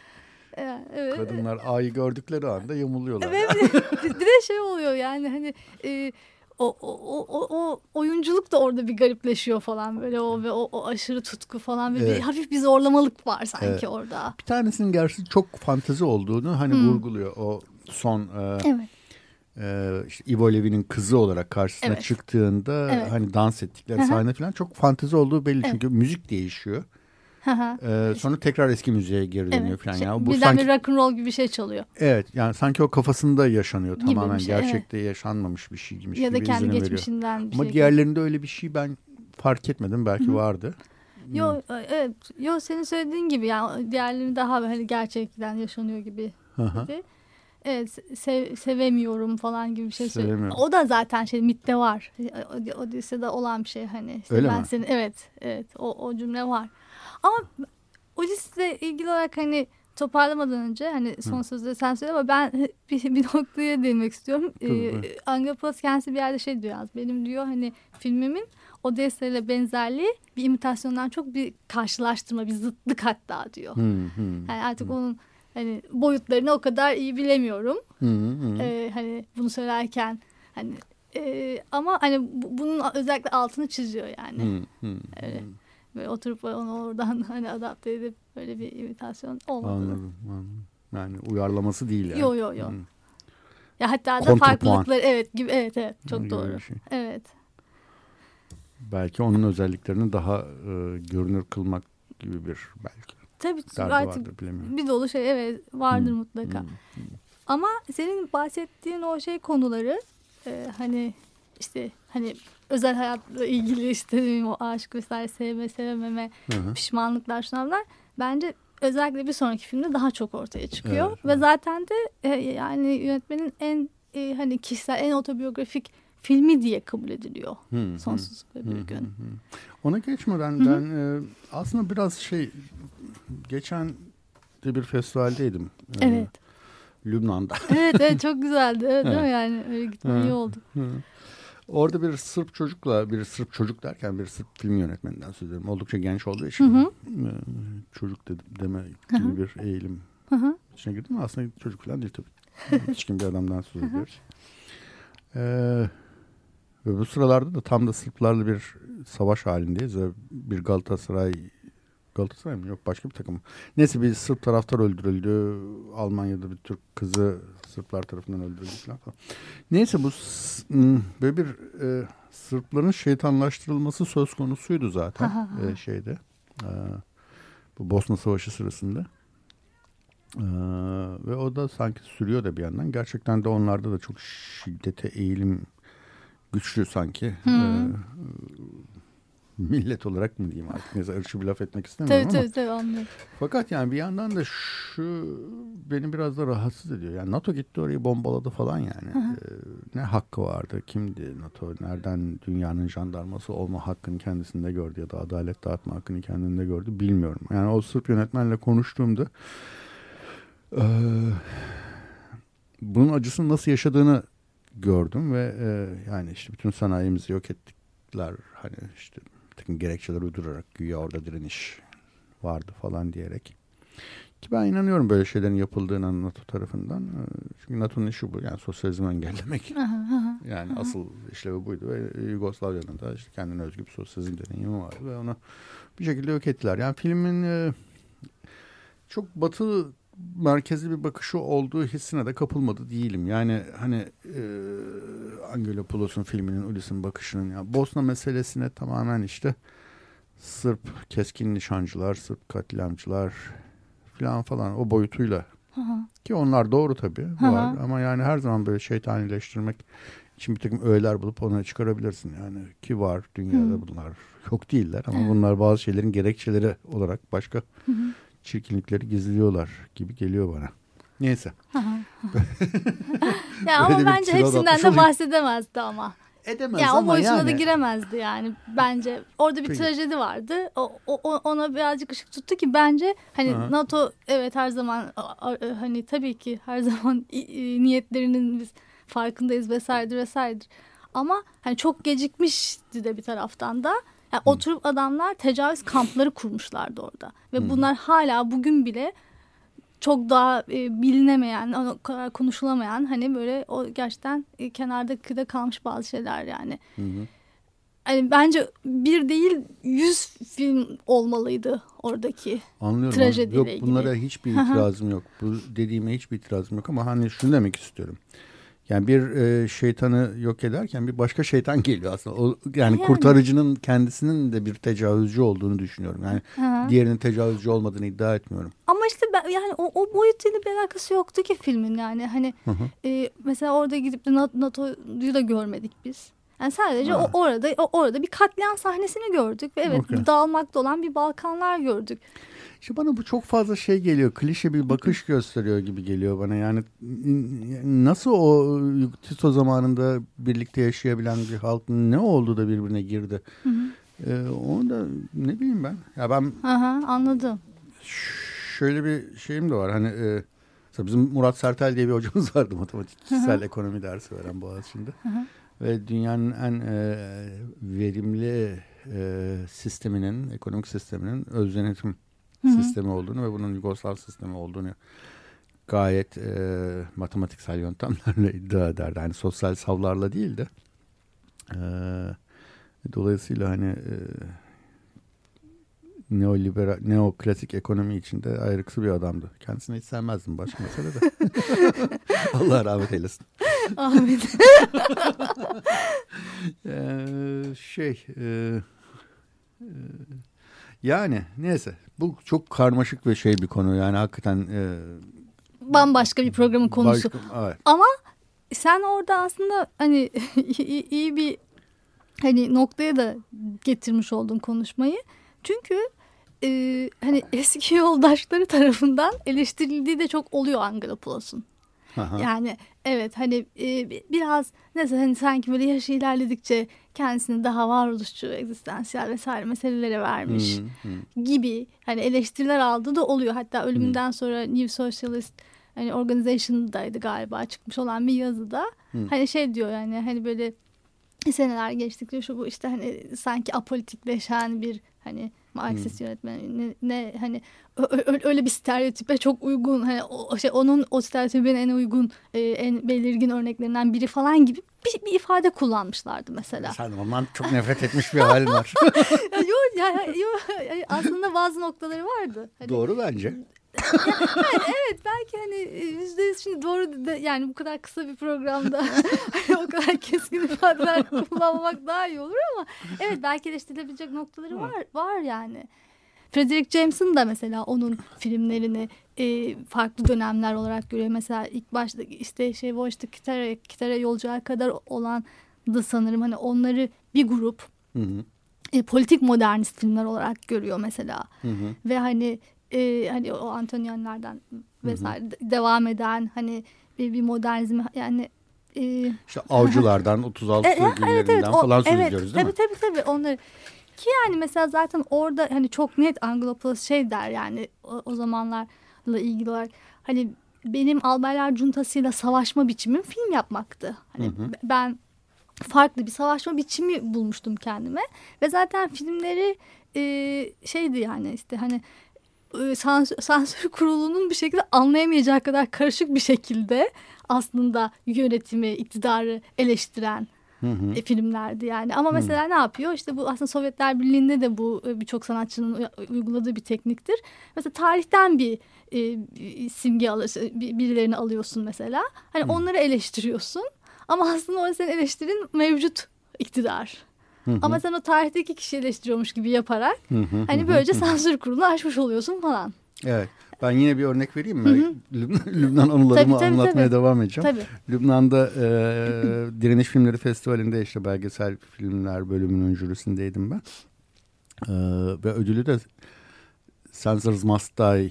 Evet. Kadınlar A'yı gördükleri anda yamuluyorlar. Evet, bir, bir de şey oluyor yani hani e, o, o, o, o oyunculuk da orada bir garipleşiyor falan böyle o ve o, o aşırı tutku falan ve evet. bir hafif bir zorlamalık var sanki evet. orada. Bir tanesinin gerçi çok fantezi olduğunu hani hmm. vurguluyor o son e, evet. e, işte Levi'nin kızı olarak karşısına evet. çıktığında evet. hani dans ettikleri sahne falan çok fantezi olduğu belli evet. çünkü müzik değişiyor ee, sonra tekrar eski müziğe geri dönüyor evet. falan. Şey, yani bu birden sanki, bir rock'n'roll gibi bir şey çalıyor. Evet yani sanki o kafasında yaşanıyor gibi tamamen. Şey, Gerçekte evet. yaşanmamış bir şeymiş ya gibi da kendi geçmişinden veriyor. bir Ama şey. Ama diğerlerinde öyle bir şey ben fark etmedim. Belki Hı-hı. vardı. Yo hmm. evet. Yo senin söylediğin gibi yani diğerlerini daha hani gerçekten yaşanıyor gibi. gibi. Evet sev, sevemiyorum falan gibi bir şey söylüyor. O da zaten şey mitte var. Odyssey'de olan bir şey hani. İşte Öyle ben mi? Seni, evet evet o, o cümle var. Ama o listeyle ilgili olarak hani toparlamadan önce hani son Hı. sözleri sen söyle ama ben bir, bir noktaya değinmek istiyorum. Ee, Angapos kendisi bir yerde şey diyor az benim diyor hani filmimin Odessa ile benzerliği bir imitasyondan çok bir karşılaştırma bir zıtlık hatta diyor. Hı, hı, yani artık hı. onun hani boyutlarını o kadar iyi bilemiyorum. Hı, hı. Ee, hani bunu söylerken hani e, ama hani bunun özellikle altını çiziyor yani. Hı, hı, Öyle. Hı. Böyle oturup onu oradan hani adapte edip böyle bir imitasyon olmadı. Anladım, anladım. Yani uyarlaması değil yani. Yok yok yok. Ya hatta da farklılıkları evet gibi evet evet çok gibi doğru. Şey. Evet. Belki onun özelliklerini daha e, görünür kılmak gibi bir belki. Tabii artık vardır, bir dolu şey evet vardır hmm. mutlaka. Hmm. Hmm. Ama senin bahsettiğin o şey konuları e, hani işte hani özel hayatla ilgili işte o aşk vesaire sevme sevmeme Hı-hı. pişmanlıklar şunlar bence özellikle bir sonraki filmde daha çok ortaya çıkıyor evet, ve evet. zaten de e, yani yönetmenin en e, hani kişisel en otobiyografik filmi diye kabul ediliyor. Hmm, Sonsuzluk ve bir gün. Hmm, Ona geçmeden ben e, aslında biraz şey geçen de bir festivaldeydim. E, evet. Lübnan'da. evet, evet çok güzeldi. Evet, değil mi yani öyle gitmem iyi oldu. Hı. Orada bir Sırp çocukla, bir Sırp çocuk derken bir Sırp film yönetmeninden söz ediyorum. Oldukça genç olduğu için hı hı. E, çocuk de, deme gibi hı hı. bir eğilim hı hı. içine girdim. Aslında çocuk falan değil tabii. Hiçkin bir adamdan söz ediyoruz. Ee, ve bu sıralarda da tam da Sırplarla bir savaş halindeyiz. Bir Galatasaray Galatasaray mı? Yok başka bir takım. Neyse bir Sırp taraftar öldürüldü. Almanya'da bir Türk kızı Sırplar tarafından öldürüldü falan. Neyse bu böyle bir e, Sırpların şeytanlaştırılması söz konusuydu zaten e, şeyde. E, bu Bosna Savaşı sırasında. Ee, ve o da sanki sürüyor da bir yandan. Gerçekten de onlarda da çok şiddete eğilim güçlü sanki. Hmm. Ee, millet olarak mı diyeyim artık neyse ırkçı bir laf etmek istemiyorum tabii, ama. Tabii tabii anlıyorum. Fakat yani bir yandan da şu beni biraz da rahatsız ediyor. Yani NATO gitti orayı bombaladı falan yani. Ee, ne hakkı vardı? Kimdi NATO? Nereden dünyanın jandarması olma hakkını kendisinde gördü ya da adalet dağıtma hakkını kendinde gördü bilmiyorum. Yani o Sırp yönetmenle konuştuğumda e, bunun acısını nasıl yaşadığını gördüm ve e, yani işte bütün sanayimizi yok ettikler hani işte takım gerekçeler uydurarak güya orada direniş vardı falan diyerek. Ki ben inanıyorum böyle şeylerin yapıldığına NATO tarafından. Ee, çünkü NATO'nun işi bu. Yani sosyalizmi engellemek. yani asıl işlevi buydu. Ve Yugoslavya'nın da işte kendine özgü bir sosyalizm deneyimi vardı. Ve onu bir şekilde yok ettiler. Yani filmin e, çok batı merkezli bir bakışı olduğu hissine de kapılmadı değilim. Yani hani e, Angelo Poulos'un filminin Ulysses'in bakışının ya Bosna meselesine tamamen işte Sırp keskin nişancılar, Sırp katliamcılar falan falan o boyutuyla. Hı hı. Ki onlar doğru tabii hı hı. var ama yani her zaman böyle şeytanileştirmek için bir takım öğeler bulup ona çıkarabilirsin. Yani ki var dünyada hı. bunlar yok değiller ama hı. bunlar bazı şeylerin gerekçeleri olarak başka hı hı çirkinlikleri gizliyorlar gibi geliyor bana. Neyse. ya ama bence hepsinden de bahsedemezdi ama. Edemez ya, ama o boyutuna yani. da giremezdi yani bence. Orada bir Peki. trajedi vardı. O, o, ona birazcık ışık tuttu ki bence hani Aha. NATO evet her zaman a- hani tabii ki her zaman niyetlerinin biz farkındayız vesairedir vesairedir. Ama hani çok gecikmişti de bir taraftan da. Yani oturup adamlar tecavüz kampları kurmuşlardı orada. Ve bunlar hala bugün bile çok daha e, bilinemeyen, o kadar konuşulamayan hani böyle o gerçekten e, kenarda kıyıda kalmış bazı şeyler yani. Hı hı. Hani bence bir değil yüz film olmalıydı oradaki. Anlıyorum. Trajediyle yok ilgili. bunlara hiçbir itirazım yok. Bu dediğime hiçbir itirazım yok ama hani şunu demek istiyorum. Yani bir e, şeytanı yok ederken bir başka şeytan geliyor aslında. O, yani, Yani. kurtarıcının kendisinin de bir tecavüzcü olduğunu düşünüyorum. Yani Hı. diğerinin tecavüzcü olmadığını iddia etmiyorum. Ama işte ben, yani o, o boyutuyla bir alakası yoktu ki filmin yani. Hani Hı hı. e, mesela orada gidip de Na- NATO'yu da görmedik biz. Yani sadece Ha. o, orada o, orada bir katliam sahnesini gördük ve evet Okey. dağılmakta olan bir Balkanlar gördük. İşte bana bu çok fazla şey geliyor. Klişe bir bakış gösteriyor gibi geliyor bana. Yani nasıl o Tito zamanında birlikte yaşayabilen bir halk ne oldu da birbirine girdi? Hı hı. Ee, onu da ne bileyim ben. Ya ben Aha, anladım. şöyle bir şeyim de var. Hani e, bizim Murat Sertel diye bir hocamız vardı matematiksel ekonomi dersi veren Boğaziçi'nde. Ve dünyanın en e, verimli e, sisteminin, ekonomik sisteminin öz yönetim sistemi olduğunu ve bunun Yugoslav sistemi olduğunu gayet e, matematiksel yöntemlerle iddia ederdi. Yani sosyal savlarla değil de. E, dolayısıyla hani e, neoliberal, neoklasik ekonomi içinde ayrıksı bir adamdı. Kendisini hiç sevmezdim başka mesele de. Allah rahmet eylesin. Ahmet. Ee, şey e, e, yani neyse bu çok karmaşık ve şey bir konu yani hakikaten e, Bambaşka bir programın konusu. başka- evet. Ama sen orada aslında hani iyi, iyi bir hani noktaya da getirmiş oldun konuşmayı. Çünkü e, hani eski yoldaşları tarafından eleştirildiği de çok oluyor Angloplos'un. Aha. Yani evet hani e, bi- biraz neyse hani sanki böyle yaşı ilerledikçe kendisini daha varoluşçu, egzistansiyel vesaire meselelere vermiş Hı, hı. gibi hani eleştiriler aldığı da oluyor. Hatta ölümünden sonra New Socialist hani organization'daydı galiba çıkmış olan bir yazıda. Hı. Hani şey diyor yani hani böyle seneler geçtikçe şu bu işte hani sanki apolitikleşen bir hani Marksist yönetmen ne, ne hani öyle bir stereotipe çok uygun hani o şey onun o stereotipin en uygun e, en belirgin örneklerinden biri falan gibi bir, bir ifade kullanmışlardı mesela. Sen ondan çok nefret etmiş bir halin var. Yok ya, yo, aslında bazı noktaları vardı. Hani, Doğru bence. Evet belki hani e, yüzde yüz şimdi doğru de, yani bu kadar kısa bir programda hani o kadar keskin ifadeler kullanmak daha iyi olur ama evet belki eleştirilebilecek noktaları var var yani. Frederick James'in da mesela onun filmlerini e, farklı dönemler olarak görüyor. Mesela ilk başta işte şey Voyage'da Kitara, Kitara Yolcular kadar olan da sanırım hani onları bir grup Hı hı. e, politik modernist filmler olarak görüyor mesela. Hı hı. Ve hani e, hani o Antonianlardan vesaire de- devam eden hani bir, bir modernizm yani e, İşte avcılardan 36 e, günlerinden o- falan söz evet, ediyoruz değil tabii, mi? Tabii tabii onları ki yani mesela zaten orada hani çok net Anglopolis şey der yani o, o zamanlarla ilgili olarak hani benim albaylar cuntasıyla savaşma biçimim film yapmaktı. Hani Hı hı. ben farklı bir savaşma biçimi bulmuştum kendime ve zaten filmleri e, şeydi yani işte hani sansür, sansür kurulunun bir şekilde anlayamayacağı kadar karışık bir şekilde aslında yönetimi, iktidarı eleştiren Hı hı. e, filmlerdi yani. Ama mesela ne yapıyor? İşte bu aslında Sovyetler Birliği'nde de bu e, birçok sanatçının uy- uyguladığı bir tekniktir. Mesela tarihten bir e, simge bir- birilerini alıyorsun mesela. Hani onları eleştiriyorsun. Ama aslında o senin eleştirin mevcut iktidar. Hı hı. Ama sen o tarihteki kişi eleştiriyormuş gibi yaparak Hı hı. hani böylece sansür kurulunu aşmış oluyorsun falan. Evet. Ben yine bir örnek vereyim mi? Lübnan, Lübnan anılarımı Tabii, tabii, anlatmaya tabii. devam edeceğim. Tabii. Lübnan'da e, Direniş Filmleri Festivali'nde işte belgesel filmler bölümünün jürisindeydim ben. E, ve ödülü de Censors Must Die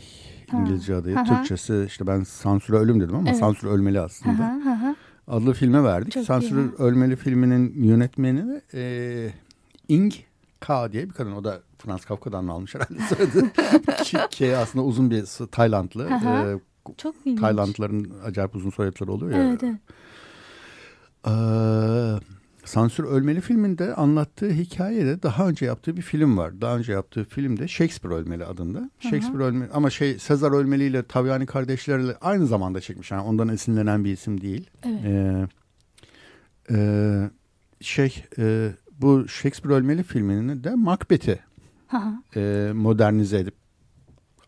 İngilizce adı. Türkçesi işte ben sansüre ölüm dedim ama evet. sansür ölmeli aslında. Hı hı adlı filme verdik. Çok Sansür iyi. Ölmeli filminin yönetmeni e, Ing K diye bir kadın. O da Frans Kafka'dan almış herhalde soyadı. K aslında uzun bir Taylandlı. ee, Çok ilginç. Taylandlıların acayip uzun soyadları oluyor ya. Evet, evet. Ee, Sansür Ölmeli filminde anlattığı hikayede daha önce yaptığı bir film var. Daha önce yaptığı filmde Shakespeare Ölmeli adında. Hı-hı. Shakespeare Ölmeli ama şey Sezar Ölmeli ile Tavyani kardeşlerle aynı zamanda çekmiş. Yani ondan esinlenen bir isim değil. Evet. Ee, e, şey e, bu Shakespeare Ölmeli filmini de Macbeth'i e, modernize edip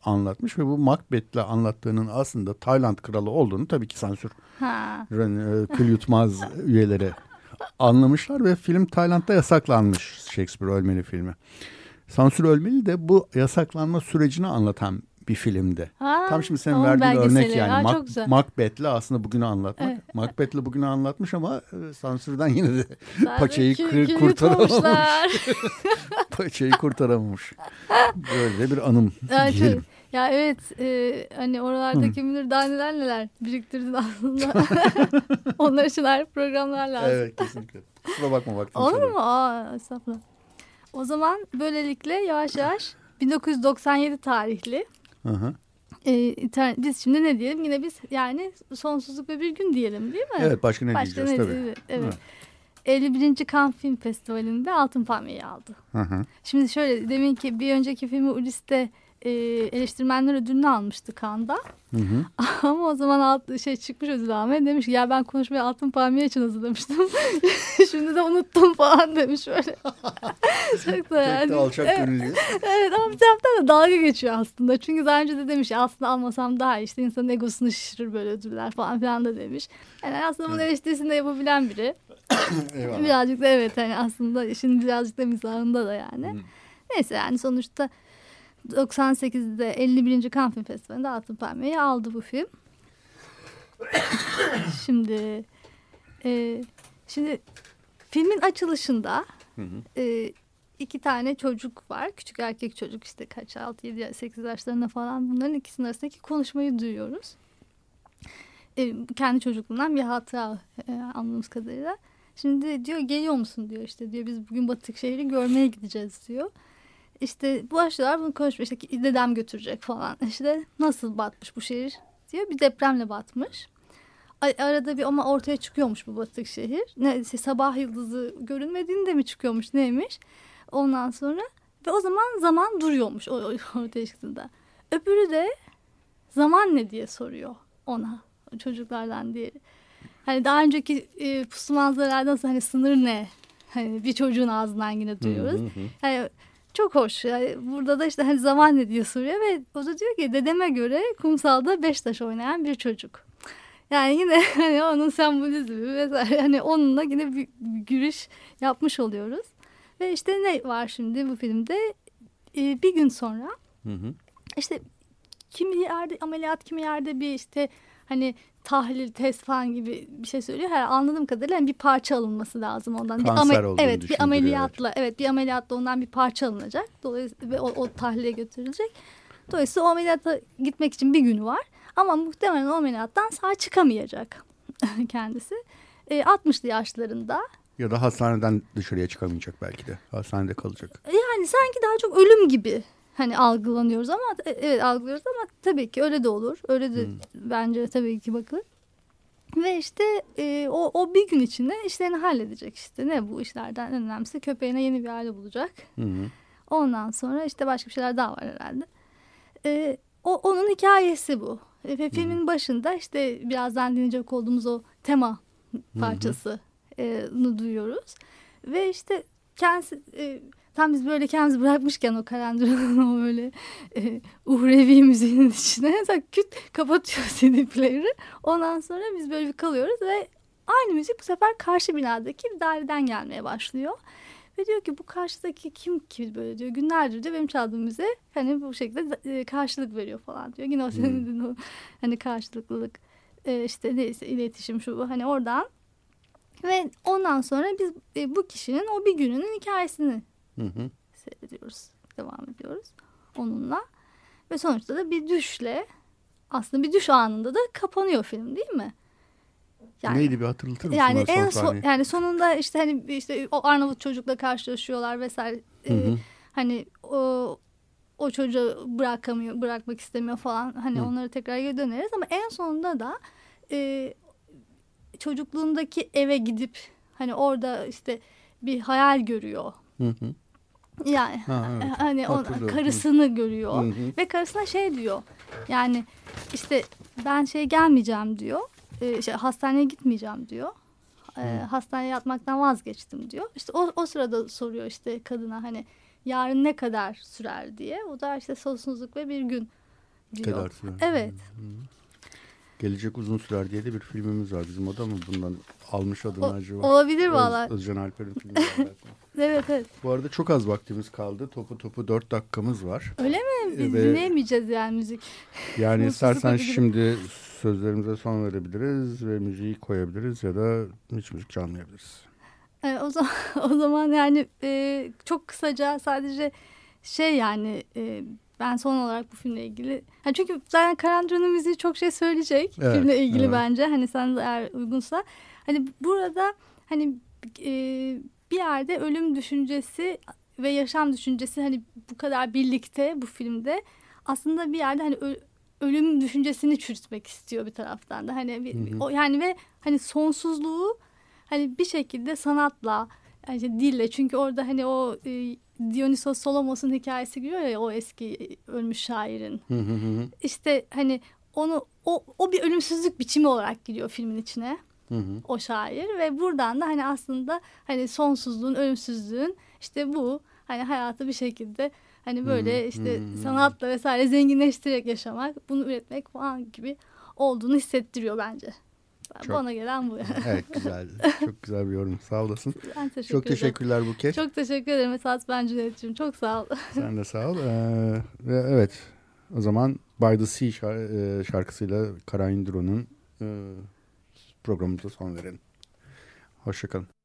anlatmış ve bu Macbeth'le anlattığının aslında Tayland kralı olduğunu tabii ki sansür ha. e, kül yutmaz üyeleri anlamışlar ve film Tayland'da yasaklanmış Shakespeare Ölmeli filmi. Sansür Ölmeli de bu yasaklanma sürecini anlatan bir filmdi. Ha, Tam şimdi senin verdiğin örnek yani. Ha, Mac, Macbeth'le aslında bugünü anlatmak. Evet. Macbeth'le bugünü anlatmış ama e, sansürden yine de paçayı kır, kurtaramamış. paçayı kurtaramamış. Böyle bir anım diyelim. Ya evet e, hani oralarda Hı. kim bilir daha neler neler biriktirdin aslında. Onlar için ayrı programlar lazım. Evet kesinlikle. Kusura bakma vaktim. Olur mu? Aa estağfurullah. O zaman böylelikle yavaş yavaş 1997 tarihli Hı hı. E, biz şimdi ne diyelim? Yine biz yani sonsuzluk ve bir gün diyelim değil mi? Evet başka ne başka diyeceğiz ne tabii. Diyelim? Evet. Hı. 51. Cannes Film Festivali'nde Altın Palmiye'yi aldı. Hı hı. Şimdi şöyle demin ki bir önceki filmi Ulis'te e, eleştirmenler ödülünü almıştı Kanda. Hı hı. Ama o zaman alt, şey çıkmış ödül almaya demiş ki ya ben konuşmayı altın palmiye için hazırlamıştım. Şimdi de unuttum falan demiş öyle. Çok da yani. Çok da alçak evet, evet ama bir taraftan da dalga geçiyor aslında. Çünkü daha önce de demiş aslında almasam daha işte insanın egosunu şişirir böyle ödüller falan filan da demiş. Yani aslında bunu eleştirisini de yapabilen biri. birazcık da evet hani aslında işin birazcık da mizahında da yani. Hmm. Neyse yani sonuçta 98'de 51. Cannes Film Festivali'nde Altın Palmiye'yi aldı bu film. şimdi e, şimdi filmin açılışında E, iki tane çocuk var. Küçük erkek çocuk işte kaç 6 7 8 yaşlarında falan bunların ikisinin arasındaki konuşmayı duyuyoruz. E, kendi çocukluğundan bir hatıra e, anladığımız kadarıyla. Şimdi diyor geliyor musun diyor işte diyor biz bugün Batık şehri görmeye gideceğiz diyor işte bu aşılar bunu konuşmuş. İşte dedem götürecek falan. İşte nasıl batmış bu şehir diyor. Bir depremle batmış. Arada bir ama ortaya çıkıyormuş bu batık şehir. Ne, sabah yıldızı görünmediğinde mi çıkıyormuş neymiş. Ondan sonra ve o zaman zaman duruyormuş o, ortaya çıktığında. Öbürü de zaman ne diye soruyor ona çocuklardan diye. Hani daha önceki e, pusu manzaralarda nasıl hani sınır ne? Hani bir çocuğun ağzından yine duyuyoruz. Hı hı. Hani çok hoş. Yani burada da işte hani zaman ne diye soruyor ve o da diyor ki dedeme göre kumsalda beş taş oynayan bir çocuk. Yani yine hani onun sembolizmi vesaire hani onunla yine bir giriş yapmış oluyoruz. Ve işte ne var şimdi bu filmde? Ee, bir gün sonra hı hı. işte kimi yerde ameliyat kimi yerde bir işte hani tahlil, test falan gibi bir şey söylüyor. Her anladığım kadarıyla yani bir parça alınması lazım ondan. Kanser bir evet bir ameliyatla evet bir ameliyatla ondan bir parça alınacak. Dolayısıyla ve o, o tahlile götürülecek. Dolayısıyla o ameliyata gitmek için bir gün var. Ama muhtemelen o ameliyattan sağ çıkamayacak kendisi. E, 60'lı yaşlarında. Ya da hastaneden dışarıya çıkamayacak belki de. Hastanede kalacak. Yani sanki daha çok ölüm gibi hani algılanıyoruz ama e, evet algılıyoruz ama tabii ki öyle de olur. Öyle de hmm. bence tabii ki bakılır. Ve işte e, o, o bir gün içinde işlerini halledecek işte. Ne bu işlerden en önemlisi köpeğine yeni bir aile bulacak. Hı Ondan sonra işte başka bir şeyler daha var herhalde. E, o, onun hikayesi bu. E, ve filmin hı başında işte birazdan dinleyecek olduğumuz o tema parçasını duyuyoruz. Ve işte kendisi e, Tam biz böyle kendimizi bırakmışken o kalendra'nın o böyle e, uhrevi müziğinin içine mesela küt kapatıyor CD player'ı. Ondan sonra biz böyle bir kalıyoruz ve aynı müzik bu sefer karşı binadaki bir daireden gelmeye başlıyor. Ve diyor ki bu karşıdaki kim ki böyle diyor günlerdir diyor benim çaldığım müze hani bu şekilde e, karşılık veriyor falan diyor. Yine o senin hmm. o hani karşılıklılık e, işte neyse iletişim şu bu hani oradan ve ondan sonra biz e, bu kişinin o bir gününün hikayesini Hı hı. Seyrediyoruz. Devam ediyoruz onunla. Ve sonuçta da bir düşle aslında bir düş anında da kapanıyor film değil mi? Yani, Neydi bir hatırlatır mısın? Yani en son, yani sonunda işte hani işte o Arnavut çocukla karşılaşıyorlar vesaire. Hı hı. Ee, hani o o çocuğu bırakamıyor, bırakmak istemiyor falan. Hani hı. onları tekrar geri döneriz ama en sonunda da e, çocukluğundaki eve gidip hani orada işte bir hayal görüyor. Hı hı. Yani ha, evet. hani o, karısını görüyor hı hı. ve karısına şey diyor. Yani işte ben şey gelmeyeceğim diyor. E, şey, hastaneye gitmeyeceğim diyor. E, hastaneye yatmaktan vazgeçtim diyor. İşte o, o sırada soruyor işte kadına hani yarın ne kadar sürer diye. O da işte sonsuzluk ve bir gün diyor. Kadar sürer. Evet. Hı hı. Gelecek uzun sürer diye de bir filmimiz var bizim o da mı bundan almış adını o, acaba? Olabilir valla. Öz, Özcan Alper'in filmi. evet evet. Bu arada çok az vaktimiz kaldı. Topu topu dört dakikamız var. Öyle mi? Biz Ve, dinleyemeyeceğiz yani müzik. Yani istersen şimdi sözlerimize son verebiliriz ve müziği koyabiliriz ya da hiç müzik çalmayabiliriz. E, o zaman o zaman yani e, çok kısaca sadece şey yani e, ben son olarak bu filmle ilgili yani çünkü zaten Karandra'nın müziği çok şey söyleyecek evet, filmle ilgili evet. bence. Hani sen de eğer uygunsa. Hani burada hani e, bir yerde ölüm düşüncesi ve yaşam düşüncesi hani bu kadar birlikte bu filmde. Aslında bir yerde hani ölüm düşüncesini çürütmek istiyor bir taraftan da. Hani bir, hı hı. o yani ve hani sonsuzluğu hani bir şekilde sanatla yani dille. Çünkü orada hani o e, Dionysos Solomos'un hikayesi giriyor ya o eski ölmüş şairin. Hı hı hı. İşte hani onu o, o bir ölümsüzlük biçimi olarak giriyor filmin içine. Hı hı. O şair ve buradan da hani aslında hani sonsuzluğun, ölümsüzlüğün işte bu hani hayatı bir şekilde hani böyle işte sanatla vesaire zenginleştirerek yaşamak, bunu üretmek falan gibi olduğunu hissettiriyor bence. Çok, Bana gelen bu. evet güzel. Çok güzel bir yorum. Sağ olasın. Ben teşekkür Çok teşekkürler Buket. Çok teşekkür ederim Esat Ben Cüneyt'ciğim. Çok sağ ol. Sen de sağ ol. Ee, ve evet o zaman By the Sea e, şarkısıyla Kara Indro'nun e, programımıza son verelim. Hoşçakalın.